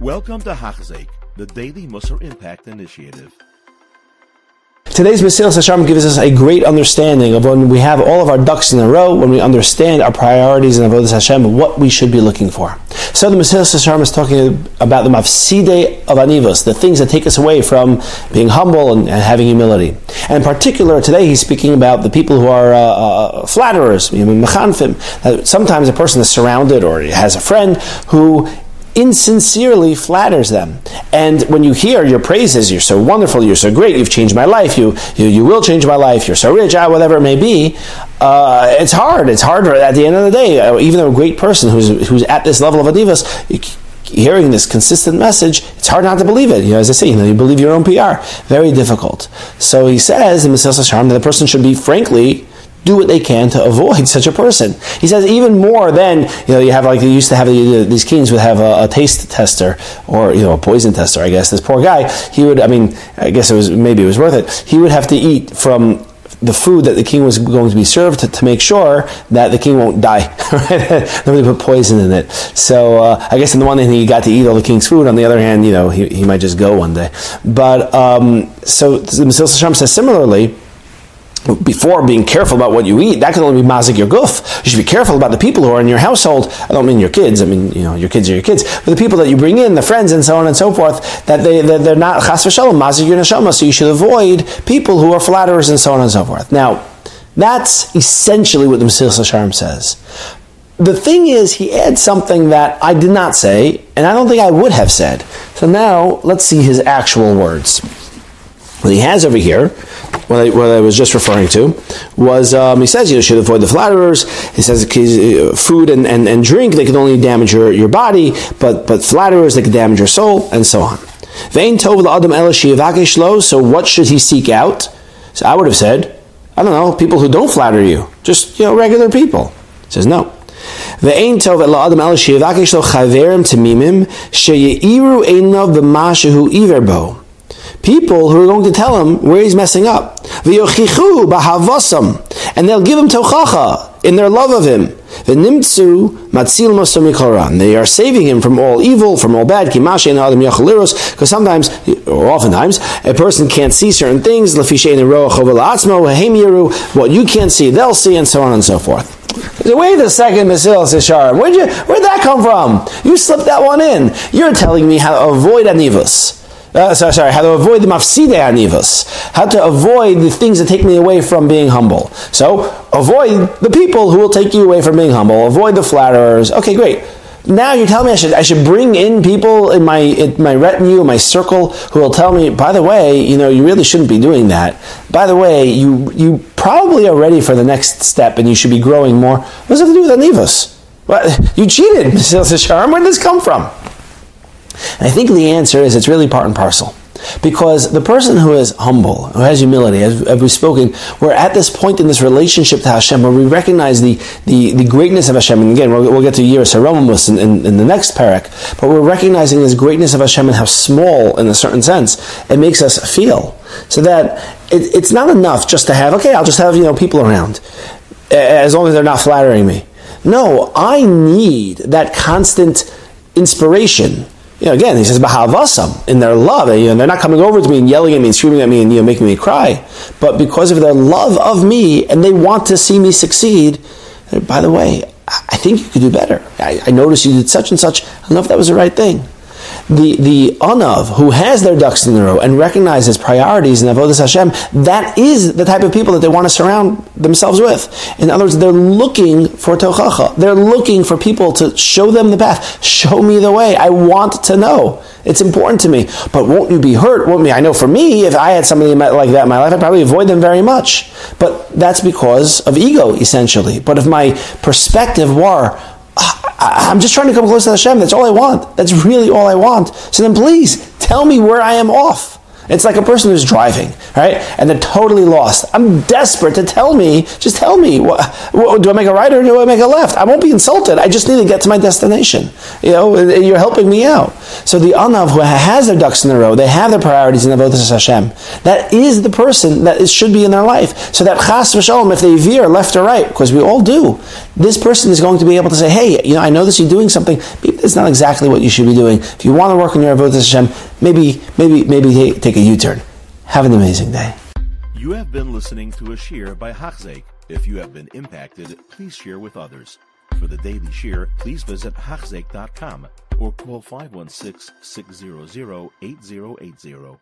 Welcome to Hachzik, the Daily Musar Impact Initiative. Today's Mesilas Yesharim gives us a great understanding of when we have all of our ducks in a row, when we understand our priorities in Avodah Hashem, what we should be looking for. So the Mesilas Yesharim is talking about the mafside of anivos, the things that take us away from being humble and, and having humility. And in particular, today he's speaking about the people who are uh, uh, flatterers, mechanfim. Sometimes a person is surrounded or has a friend who insincerely flatters them. And when you hear your praises, you're so wonderful, you're so great, you've changed my life, you, you, you will change my life, you're so rich, ah, whatever it may be, uh, it's hard. It's hard at the end of the day. Uh, even a great person who's, who's at this level of adivas, hearing this consistent message, it's hard not to believe it. You know, as I say, you, know, you believe your own PR. Very difficult. So he says in Mesilas Yesharim that the person should be, frankly, do what they can to avoid such a person. He says even more than you know you have like they used to have these kings would have a, a, taste tester or you know a poison tester. I guess this poor guy he would. I mean I guess it was maybe it was worth it. He would have to eat from the food that the king was going to be served to, to make sure that the king won't die. Right? Nobody put poison in it. So uh, I guess on the one hand he got to eat all the king's food. On the other hand, you know he, he might just go one day. But um, so the Mesilas Yesharim says similarly before being careful about what you eat, that can only be mazik your guf. You should be careful about the people who are in your household. I don't mean your kids. I mean you know your kids are your kids, but the people that you bring in, the friends, and so on and so forth. That they they're not chas v'shalom mazik your neshama. So you should avoid people who are flatterers and so on and so forth. Now, that's essentially what the Mesilas Yesharim says. The thing is, he adds something that I did not say, and I don't think I would have said. So now let's see his actual words. What he has over here what I, what I was just referring to, was um, he says you should avoid the flatterers. He says uh, food and, and, and drink, they can only damage your, your body, but, but flatterers, they can damage your soul, and so on. Vein. So what should he seek out? So I would have said, I don't know, people who don't flatter you, just you know, regular people. He says no. Ve'ein tov el adam el shivakishlo chaverim tamimim sheyiru einav b'mashehu iverbo people who are going to tell him where he's messing up. And they'll give him tochacha in their love of him. They are saving him from all evil, from all bad. Because sometimes, or oftentimes, a person can't see certain things. What you can't see, they'll see, and so on and so forth. Wait a second, Mesilas Yesharim. Where'd, you, where'd that come from? You slipped that one in. You're telling me how to avoid anivus uh, sorry, sorry, how to avoid the mafside anivas, how to avoid the things that take me away from being humble. So avoid the people who will take you away from being humble. Avoid the flatterers. Okay, great. Now you're telling me I should I should bring in people in my in my retinue, my circle, who will tell me, by the way, you know, you really shouldn't be doing that. By the way, you you probably are ready for the next step, and you should be growing more. What does it have to do with anivas? What you cheated, Mr. Sharm. Where did this come from? And I think the answer is it's really part and parcel. Because the person who is humble, who has humility, as, we've spoken, we're at this point in this relationship to Hashem where we recognize the, the, the greatness of Hashem. And again, we'll, we'll get to Yiras Haromamus in, in, in, the next parak, but we're recognizing this greatness of Hashem and how small, in a certain sense, it makes us feel. So that it, it's not enough just to have, okay, I'll just have you know people around, as long as they're not flattering me. No, I need that constant inspiration you know, again, he says bahavasam in their love. You know, they're not coming over to me and yelling at me and screaming at me and you know, making me cry, but because of their love of me and they want to see me succeed. By the way, I think you could do better. I, I noticed you did such and such. I don't know if that was the right thing the, the anav who has their ducks in a row and recognizes priorities in avodas Hashem, that is the type of people that they want to surround themselves with. In other words, they're looking for tochacha. They're looking for people to show them the path. Show me the way. I want to know. It's important to me. But won't you be hurt? Won't me? I know for me, if I had somebody like that in my life, I'd probably avoid them very much. But that's because of ego, essentially. But if my perspective were, I, am just trying to come close to Hashem. That's all I want. That's really all I want. So then please tell me where I am off. It's like a person who's driving, right? And they're totally lost. I'm desperate to tell me, just tell me, what, what, do I make a right or do I make a left? I won't be insulted. I just need to get to my destination. You know, you're helping me out. So the Anav who has their ducks in a row, they have their priorities in Avodah Hashem. That is the person that is, should be in their life. So that Chas v'Shalom, if they veer left or right, because we all do, this person is going to be able to say, hey, you know, I know that you're doing something, maybe it's not exactly what you should be doing. If you want to work on your Avodah Hashem, maybe, maybe, maybe take, a U-turn. Have an amazing day. You have been listening to a shiur by Hachzeik. If you have been impacted, please share with others. For the daily shiur, please visit Hachzeik.com or call 516 600 8080.